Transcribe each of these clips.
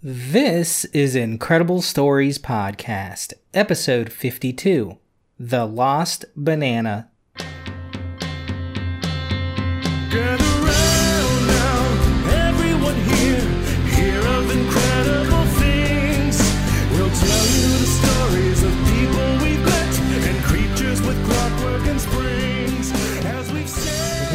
This is Incredible Stories Podcast, episode 52 The Lost Banana.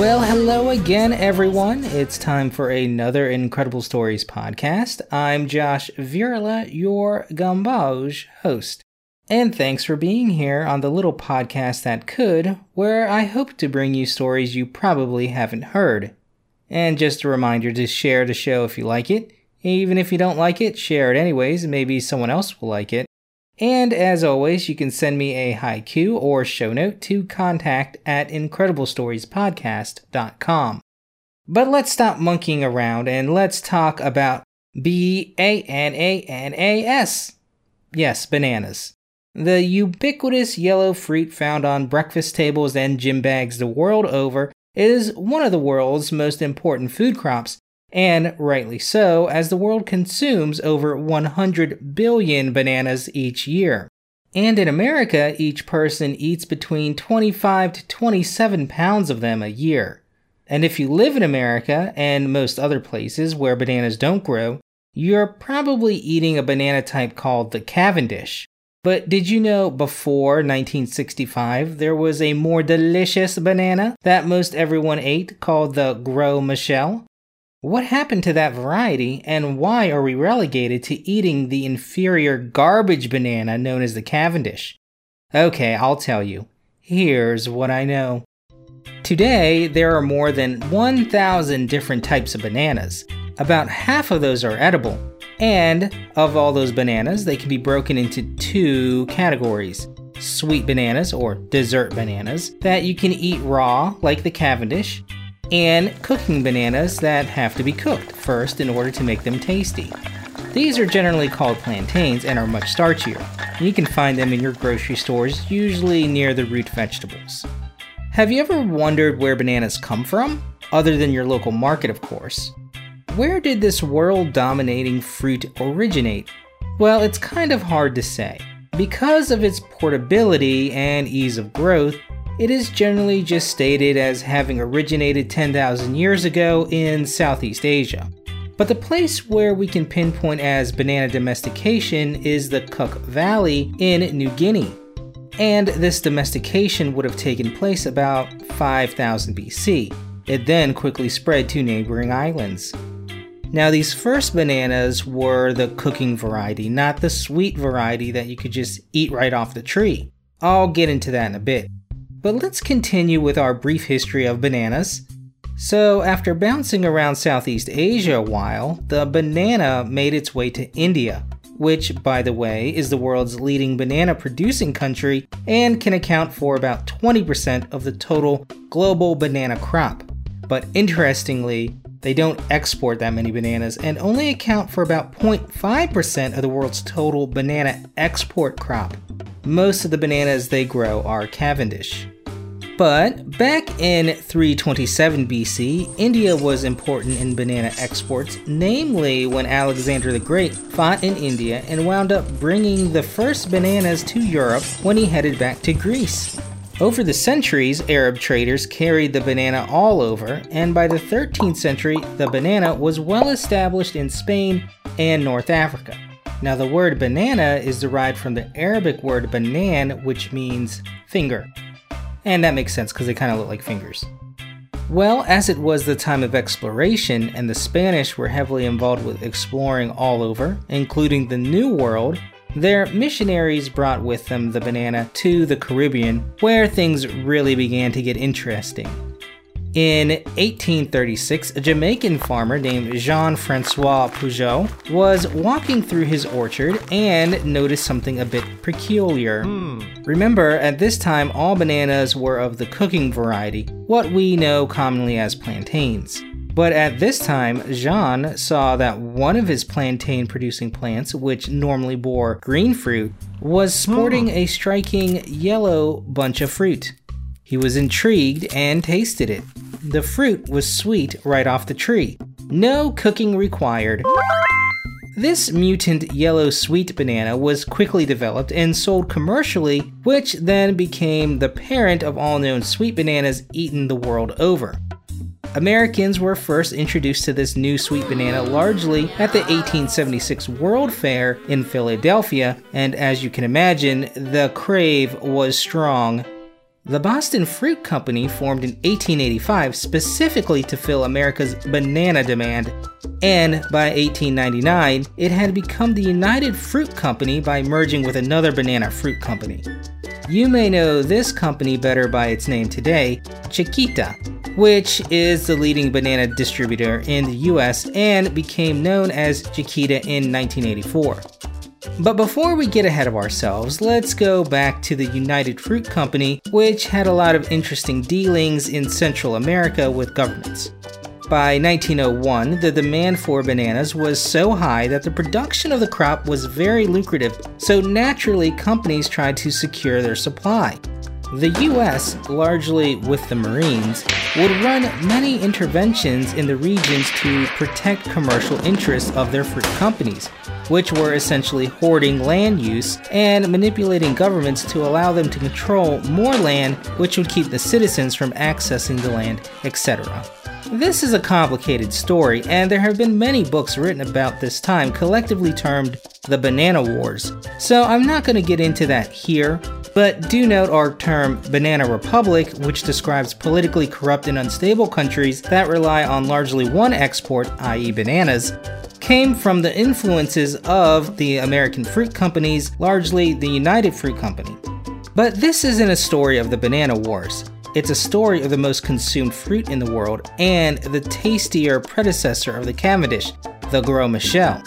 Well, hello again, everyone. It's time for another Incredible Stories podcast. I'm Josh Virla, your Gambage host. And thanks for being here on the little podcast that could, where I hope to bring you stories you probably haven't heard. And just a reminder to share the show if you like it. Even if you don't like it, share it anyways, maybe someone else will like it. And as always, you can send me a haiku or show note to contact at incrediblestoriespodcast.com. But let's stop monkeying around and let's talk about B A N A N A S. Yes, bananas. The ubiquitous yellow fruit found on breakfast tables and gym bags the world over is one of the world's most important food crops, and rightly so, as the world consumes over 100 billion bananas each year. And in America, each person eats between 25 to 27 pounds of them a year. And if you live in America and most other places where bananas don't grow, you're probably eating a banana type called the Cavendish. But did you know before 1965 there was a more delicious banana that most everyone ate called the Gros Michel? What happened to that variety, and why are we relegated to eating the inferior garbage banana known as the Cavendish? Okay, I'll tell you. Here's what I know. Today, there are more than 1,000 different types of bananas. About half of those are edible, and of all those bananas, they can be broken into two categories sweet bananas, or dessert bananas, that you can eat raw, like the Cavendish, and cooking bananas that have to be cooked first in order to make them tasty. These are generally called plantains and are much starchier. You can find them in your grocery stores, usually near the root vegetables. Have you ever wondered where bananas come from? Other than your local market, of course. Where did this world dominating fruit originate? Well, it's kind of hard to say. Because of its portability and ease of growth, it is generally just stated as having originated 10,000 years ago in Southeast Asia. But the place where we can pinpoint as banana domestication is the Kuk Valley in New Guinea. And this domestication would have taken place about 5000 BC. It then quickly spread to neighboring islands. Now, these first bananas were the cooking variety, not the sweet variety that you could just eat right off the tree. I'll get into that in a bit. But let's continue with our brief history of bananas. So, after bouncing around Southeast Asia a while, the banana made its way to India, which, by the way, is the world's leading banana producing country and can account for about 20% of the total global banana crop. But interestingly, they don't export that many bananas and only account for about 0.5% of the world's total banana export crop. Most of the bananas they grow are Cavendish. But back in 327 BC, India was important in banana exports, namely when Alexander the Great fought in India and wound up bringing the first bananas to Europe when he headed back to Greece. Over the centuries, Arab traders carried the banana all over, and by the 13th century, the banana was well established in Spain and North Africa. Now, the word banana is derived from the Arabic word banan, which means finger. And that makes sense because they kind of look like fingers. Well, as it was the time of exploration, and the Spanish were heavily involved with exploring all over, including the New World, their missionaries brought with them the banana to the Caribbean, where things really began to get interesting. In 1836, a Jamaican farmer named Jean Francois Poujot was walking through his orchard and noticed something a bit peculiar. Hmm. Remember, at this time, all bananas were of the cooking variety, what we know commonly as plantains. But at this time, Jean saw that one of his plantain producing plants, which normally bore green fruit, was sporting hmm. a striking yellow bunch of fruit. He was intrigued and tasted it. The fruit was sweet right off the tree. No cooking required. This mutant yellow sweet banana was quickly developed and sold commercially, which then became the parent of all known sweet bananas eaten the world over. Americans were first introduced to this new sweet banana largely at the 1876 World Fair in Philadelphia, and as you can imagine, the crave was strong. The Boston Fruit Company formed in 1885 specifically to fill America's banana demand, and by 1899, it had become the United Fruit Company by merging with another banana fruit company. You may know this company better by its name today, Chiquita, which is the leading banana distributor in the US and became known as Chiquita in 1984. But before we get ahead of ourselves, let's go back to the United Fruit Company, which had a lot of interesting dealings in Central America with governments. By 1901, the demand for bananas was so high that the production of the crop was very lucrative, so naturally companies tried to secure their supply. The US, largely with the Marines, would run many interventions in the regions to protect commercial interests of their fruit companies, which were essentially hoarding land use and manipulating governments to allow them to control more land, which would keep the citizens from accessing the land, etc. This is a complicated story, and there have been many books written about this time, collectively termed the Banana Wars, so I'm not going to get into that here, but do note our term Banana Republic, which describes politically corrupt and unstable countries that rely on largely one export, i.e., bananas, came from the influences of the American fruit companies, largely the United Fruit Company. But this isn't a story of the Banana Wars. It's a story of the most consumed fruit in the world and the tastier predecessor of the Cavendish, the Gros Michel.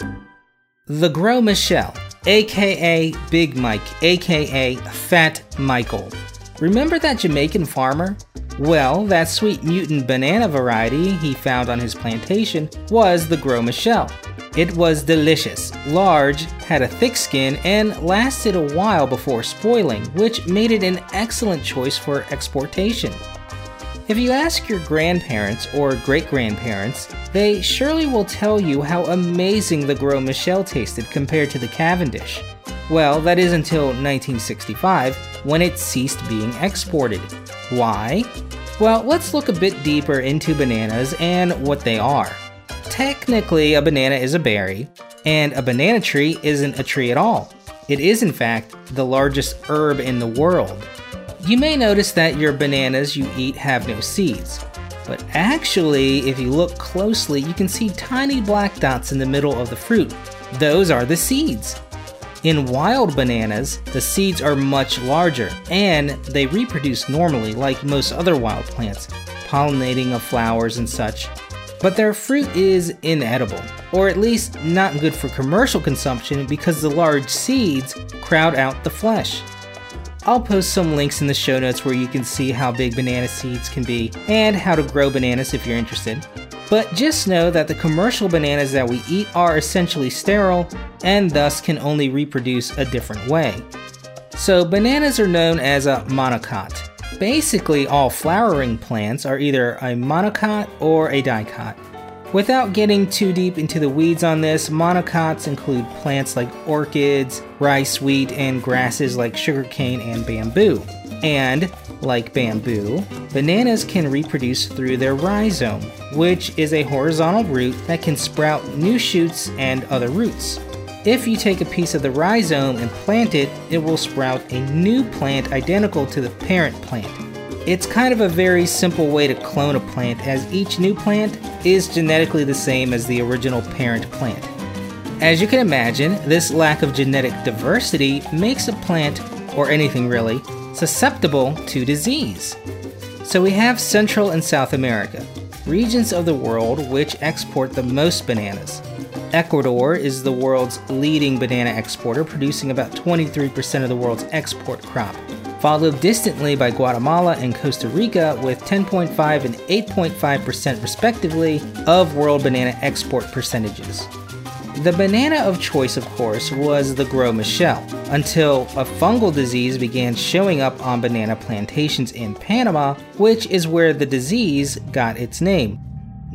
The Gros Michel, aka Big Mike, aka Fat Michael. Remember that Jamaican farmer? Well, that sweet mutant banana variety he found on his plantation was the Gros Michel. It was delicious, large, had a thick skin, and lasted a while before spoiling, which made it an excellent choice for exportation. If you ask your grandparents or great grandparents, they surely will tell you how amazing the Gros Michel tasted compared to the Cavendish. Well, that is until 1965, when it ceased being exported. Why? Well, let's look a bit deeper into bananas and what they are. Technically, a banana is a berry, and a banana tree isn't a tree at all. It is, in fact, the largest herb in the world. You may notice that your bananas you eat have no seeds, but actually, if you look closely, you can see tiny black dots in the middle of the fruit. Those are the seeds. In wild bananas, the seeds are much larger and they reproduce normally like most other wild plants, pollinating of flowers and such. But their fruit is inedible, or at least not good for commercial consumption because the large seeds crowd out the flesh. I'll post some links in the show notes where you can see how big banana seeds can be and how to grow bananas if you're interested. But just know that the commercial bananas that we eat are essentially sterile and thus can only reproduce a different way. So, bananas are known as a monocot. Basically, all flowering plants are either a monocot or a dicot. Without getting too deep into the weeds on this, monocots include plants like orchids, rice, wheat, and grasses like sugarcane and bamboo. And, like bamboo, bananas can reproduce through their rhizome, which is a horizontal root that can sprout new shoots and other roots. If you take a piece of the rhizome and plant it, it will sprout a new plant identical to the parent plant. It's kind of a very simple way to clone a plant, as each new plant is genetically the same as the original parent plant. As you can imagine, this lack of genetic diversity makes a plant, or anything really, susceptible to disease. So we have Central and South America, regions of the world which export the most bananas. Ecuador is the world's leading banana exporter, producing about 23% of the world's export crop, followed distantly by Guatemala and Costa Rica with 10.5 and 8.5% respectively of world banana export percentages. The banana of choice, of course, was the Gros Michel, until a fungal disease began showing up on banana plantations in Panama, which is where the disease got its name.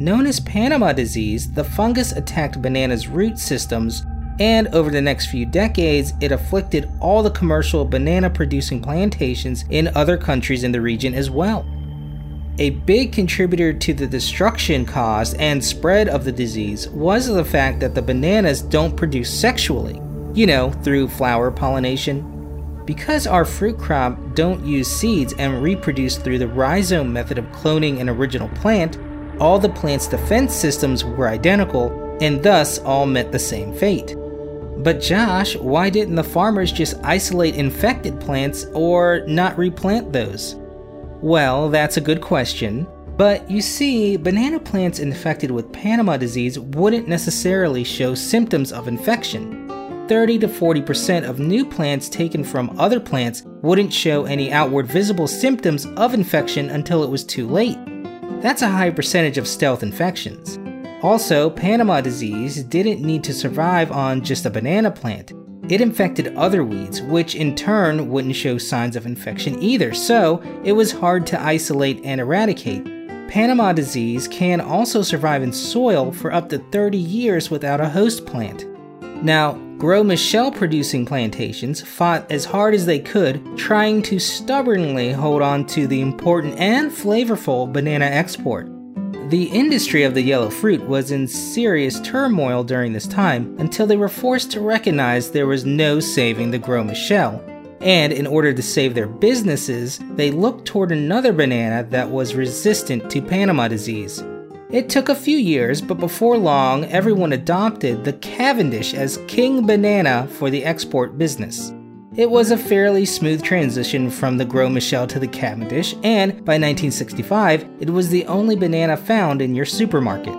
Known as Panama disease, the fungus attacked bananas' root systems, and over the next few decades, it afflicted all the commercial banana producing plantations in other countries in the region as well. A big contributor to the destruction caused and spread of the disease was the fact that the bananas don't produce sexually, you know, through flower pollination. Because our fruit crop don't use seeds and reproduce through the rhizome method of cloning an original plant, all the plant's defense systems were identical and thus all met the same fate. But Josh, why didn't the farmers just isolate infected plants or not replant those? Well, that's a good question. But you see, banana plants infected with Panama disease wouldn't necessarily show symptoms of infection. 30 to 40% of new plants taken from other plants wouldn't show any outward visible symptoms of infection until it was too late. That's a high percentage of stealth infections. Also, Panama disease didn't need to survive on just a banana plant. It infected other weeds, which in turn wouldn't show signs of infection either, so it was hard to isolate and eradicate. Panama disease can also survive in soil for up to 30 years without a host plant. Now, Gros Michel producing plantations fought as hard as they could, trying to stubbornly hold on to the important and flavorful banana export. The industry of the yellow fruit was in serious turmoil during this time until they were forced to recognize there was no saving the Gros Michel. And in order to save their businesses, they looked toward another banana that was resistant to Panama disease. It took a few years, but before long, everyone adopted the Cavendish as king banana for the export business. It was a fairly smooth transition from the Gros Michel to the Cavendish, and by 1965, it was the only banana found in your supermarket.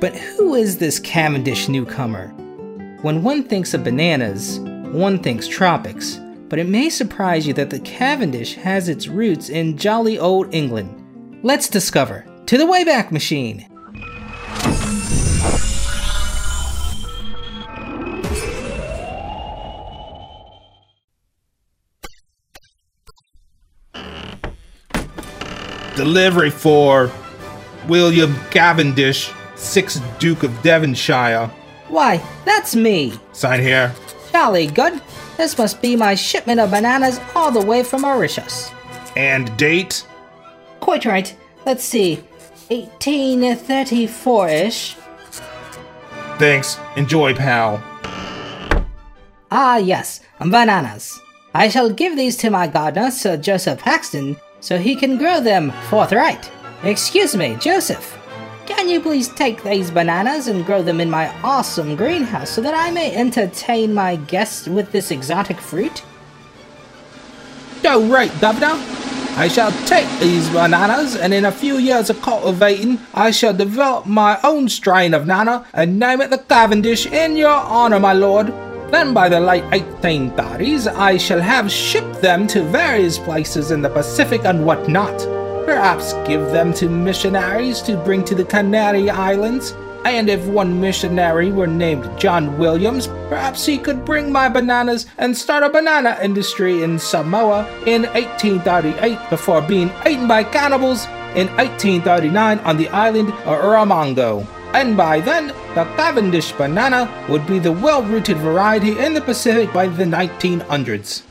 But who is this Cavendish newcomer? When one thinks of bananas, one thinks tropics, but it may surprise you that the Cavendish has its roots in jolly old England. Let's discover. To the Wayback Machine! Delivery for William Cavendish, 6th Duke of Devonshire. Why, that's me. Sign here. Jolly good. This must be my shipment of bananas all the way from Mauritius. And date? Quite right. Let's see. 1834 ish. Thanks. Enjoy, pal. Ah, yes, bananas. I shall give these to my gardener, Sir Joseph Paxton, so he can grow them forthright. Excuse me, Joseph. Can you please take these bananas and grow them in my awesome greenhouse so that I may entertain my guests with this exotic fruit? Go right, Governor. I shall take these bananas, and in a few years of cultivating, I shall develop my own strain of nana and name it the Cavendish in your honor, my lord. Then by the late 1830s, I shall have shipped them to various places in the Pacific and whatnot. Perhaps give them to missionaries to bring to the Canary Islands. And if one missionary were named John Williams, perhaps he could bring my bananas and start a banana industry in Samoa in 1838 before being eaten by cannibals in 1839 on the island of Erromango. And by then, the Cavendish banana would be the well rooted variety in the Pacific by the 1900s.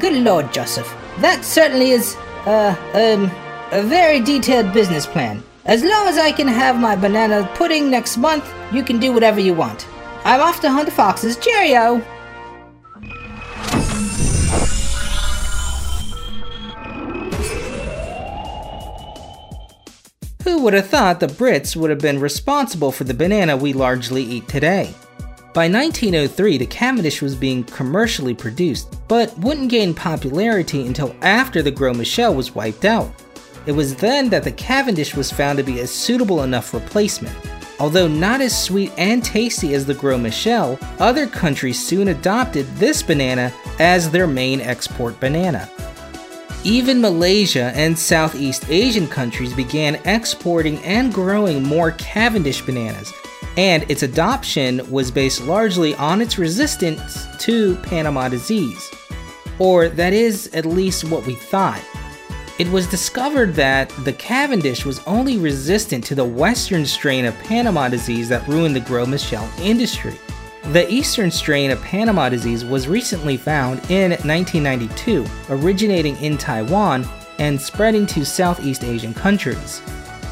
Good lord, Joseph. That certainly is, uh, um, a very detailed business plan. As long as I can have my banana pudding next month, you can do whatever you want. I'm off to hunt foxes. Cheerio! Who would have thought the Brits would have been responsible for the banana we largely eat today? By 1903, the Cavendish was being commercially produced, but wouldn't gain popularity until after the Gros Michel was wiped out. It was then that the Cavendish was found to be a suitable enough replacement. Although not as sweet and tasty as the Gros Michel, other countries soon adopted this banana as their main export banana. Even Malaysia and Southeast Asian countries began exporting and growing more Cavendish bananas, and its adoption was based largely on its resistance to Panama disease. Or that is at least what we thought. It was discovered that the Cavendish was only resistant to the western strain of Panama disease that ruined the Gros Michel industry. The eastern strain of Panama disease was recently found in 1992, originating in Taiwan and spreading to Southeast Asian countries.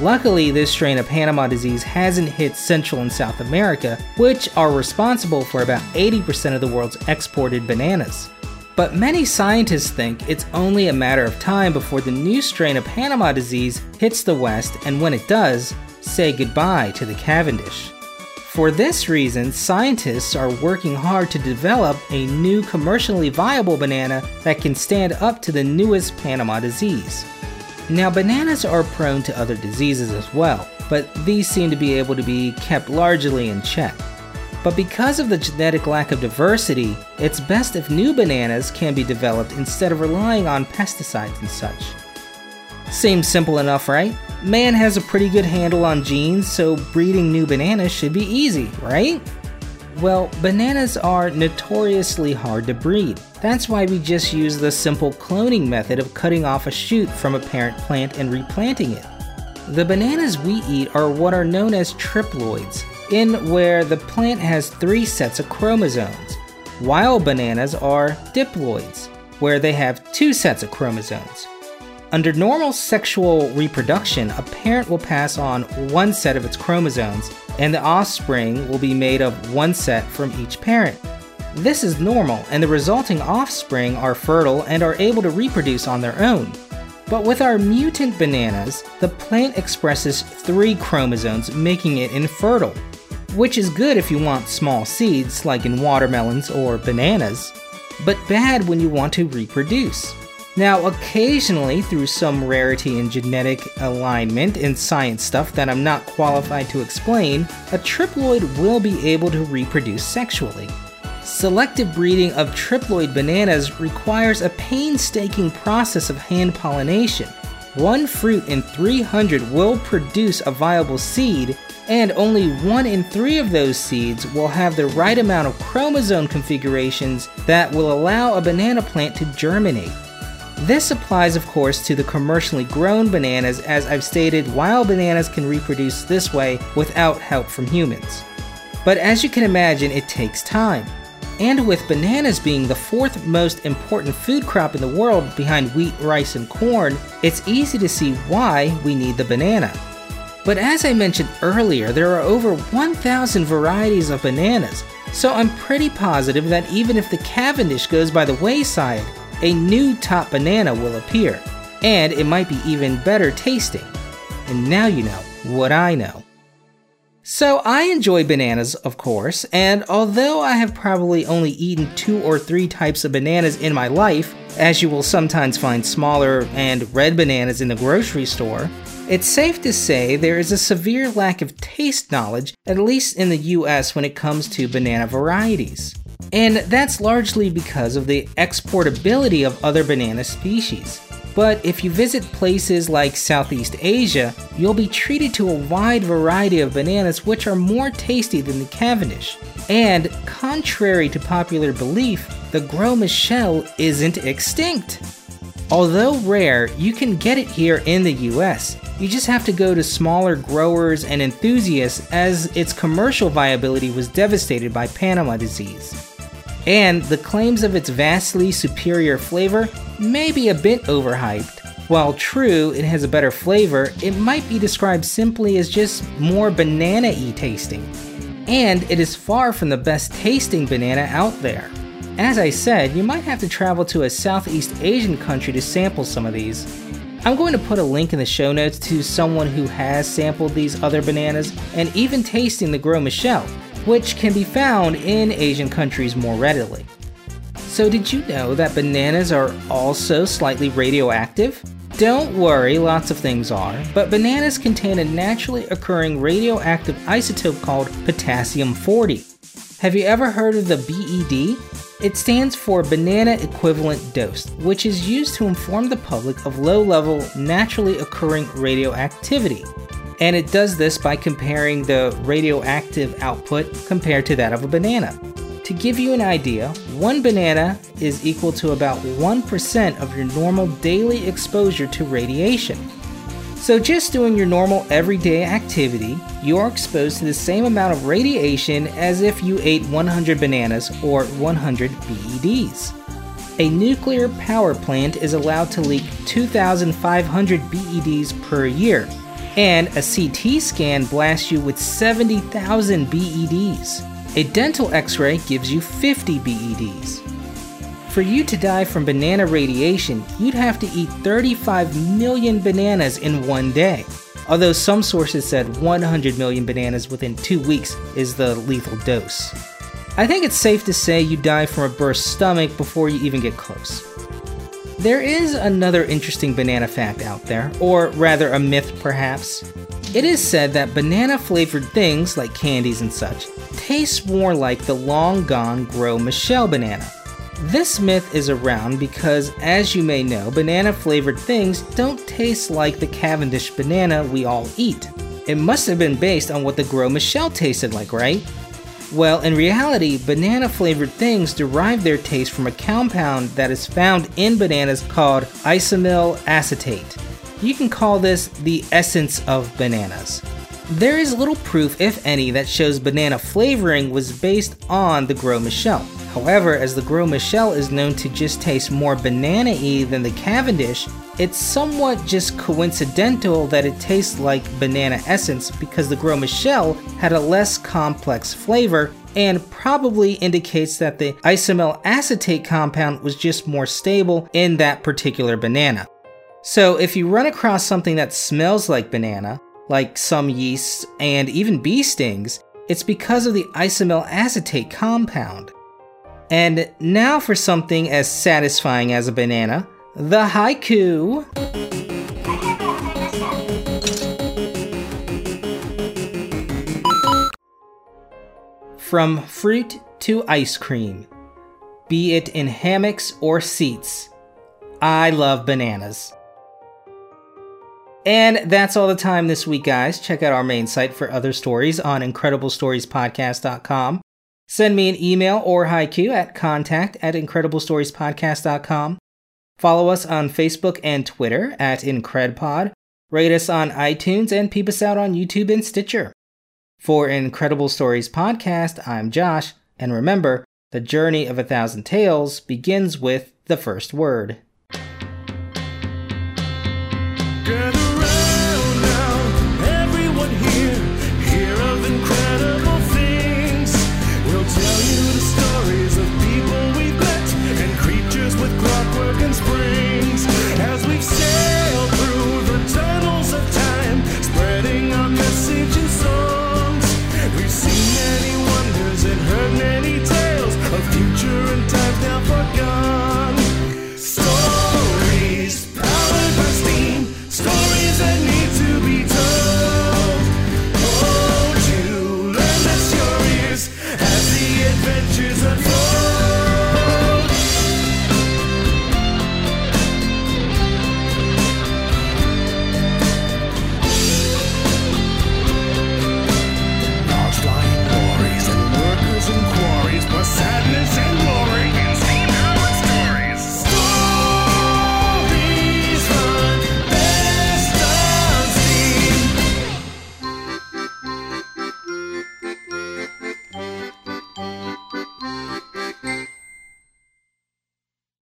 Luckily, this strain of Panama disease hasn't hit Central and South America, which are responsible for about 80% of the world's exported bananas. But many scientists think it's only a matter of time before the new strain of Panama disease hits the West, and when it does, say goodbye to the Cavendish. For this reason, scientists are working hard to develop a new commercially viable banana that can stand up to the newest Panama disease. Now, bananas are prone to other diseases as well, but these seem to be able to be kept largely in check. But because of the genetic lack of diversity, it's best if new bananas can be developed instead of relying on pesticides and such. Seems simple enough, right? Man has a pretty good handle on genes, so breeding new bananas should be easy, right? Well, bananas are notoriously hard to breed. That's why we just use the simple cloning method of cutting off a shoot from a parent plant and replanting it. The bananas we eat are what are known as triploids, in where the plant has three sets of chromosomes. Wild bananas are diploids, where they have two sets of chromosomes. Under normal sexual reproduction, a parent will pass on one set of its chromosomes, and the offspring will be made of one set from each parent. This is normal, and the resulting offspring are fertile and are able to reproduce on their own. But with our mutant bananas, the plant expresses three chromosomes, making it infertile, which is good if you want small seeds, like in watermelons or bananas, but bad when you want to reproduce. Now, occasionally, through some rarity in genetic alignment and science stuff that I'm not qualified to explain, a triploid will be able to reproduce sexually. Selective breeding of triploid bananas requires a painstaking process of hand pollination. One fruit in 300 will produce a viable seed, and only one in three of those seeds will have the right amount of chromosome configurations that will allow a banana plant to germinate. This applies, of course, to the commercially grown bananas, as I've stated, wild bananas can reproduce this way without help from humans. But as you can imagine, it takes time. And with bananas being the fourth most important food crop in the world behind wheat, rice, and corn, it's easy to see why we need the banana. But as I mentioned earlier, there are over 1,000 varieties of bananas, so I'm pretty positive that even if the Cavendish goes by the wayside, a new top banana will appear, and it might be even better tasting. And now you know what I know. So, I enjoy bananas, of course, and although I have probably only eaten two or three types of bananas in my life, as you will sometimes find smaller and red bananas in the grocery store, it's safe to say there is a severe lack of taste knowledge, at least in the US, when it comes to banana varieties. And that's largely because of the exportability of other banana species. But if you visit places like Southeast Asia, you'll be treated to a wide variety of bananas which are more tasty than the Cavendish. And contrary to popular belief, the Gros Michel isn't extinct. Although rare, you can get it here in the US. You just have to go to smaller growers and enthusiasts as its commercial viability was devastated by Panama disease and the claims of its vastly superior flavor may be a bit overhyped. While true, it has a better flavor, it might be described simply as just more banana y tasting. And it is far from the best tasting banana out there. As I said, you might have to travel to a Southeast Asian country to sample some of these. I'm going to put a link in the show notes to someone who has sampled these other bananas and even tasting the Gros Michel, which can be found in Asian countries more readily. So, did you know that bananas are also slightly radioactive? Don't worry, lots of things are, but bananas contain a naturally occurring radioactive isotope called potassium 40. Have you ever heard of the BED? It stands for Banana Equivalent Dose, which is used to inform the public of low level, naturally occurring radioactivity and it does this by comparing the radioactive output compared to that of a banana. To give you an idea, one banana is equal to about 1% of your normal daily exposure to radiation. So, just doing your normal everyday activity, you are exposed to the same amount of radiation as if you ate 100 bananas or 100 BEDs. A nuclear power plant is allowed to leak 2,500 BEDs per year, and a CT scan blasts you with 70,000 BEDs. A dental x ray gives you 50 BEDs. For you to die from banana radiation, you'd have to eat 35 million bananas in one day. Although some sources said 100 million bananas within two weeks is the lethal dose. I think it's safe to say you die from a burst stomach before you even get close. There is another interesting banana fact out there, or rather a myth perhaps. It is said that banana flavored things, like candies and such, taste more like the long gone Gros Michel banana. This myth is around because, as you may know, banana flavored things don't taste like the Cavendish banana we all eat. It must have been based on what the Gros Michel tasted like, right? Well, in reality, banana flavored things derive their taste from a compound that is found in bananas called isoamyl acetate. You can call this the essence of bananas. There is little proof, if any, that shows banana flavoring was based on the Gros Michel. However, as the Gros Michel is known to just taste more banana y than the Cavendish, it's somewhat just coincidental that it tastes like banana essence because the Gros Michel had a less complex flavor and probably indicates that the isoamyl acetate compound was just more stable in that particular banana. So, if you run across something that smells like banana, like some yeasts and even bee stings, it's because of the isoamyl acetate compound. And now for something as satisfying as a banana the haiku. From fruit to ice cream, be it in hammocks or seats, I love bananas. And that's all the time this week, guys. Check out our main site for other stories on IncredibleStoriesPodcast.com. Send me an email or haiku at contact at IncredibleStoriesPodcast.com. Follow us on Facebook and Twitter at IncredPod. Rate us on iTunes and peep us out on YouTube and Stitcher. For Incredible Stories Podcast, I'm Josh, and remember, the journey of a thousand tales begins with the first word. Gather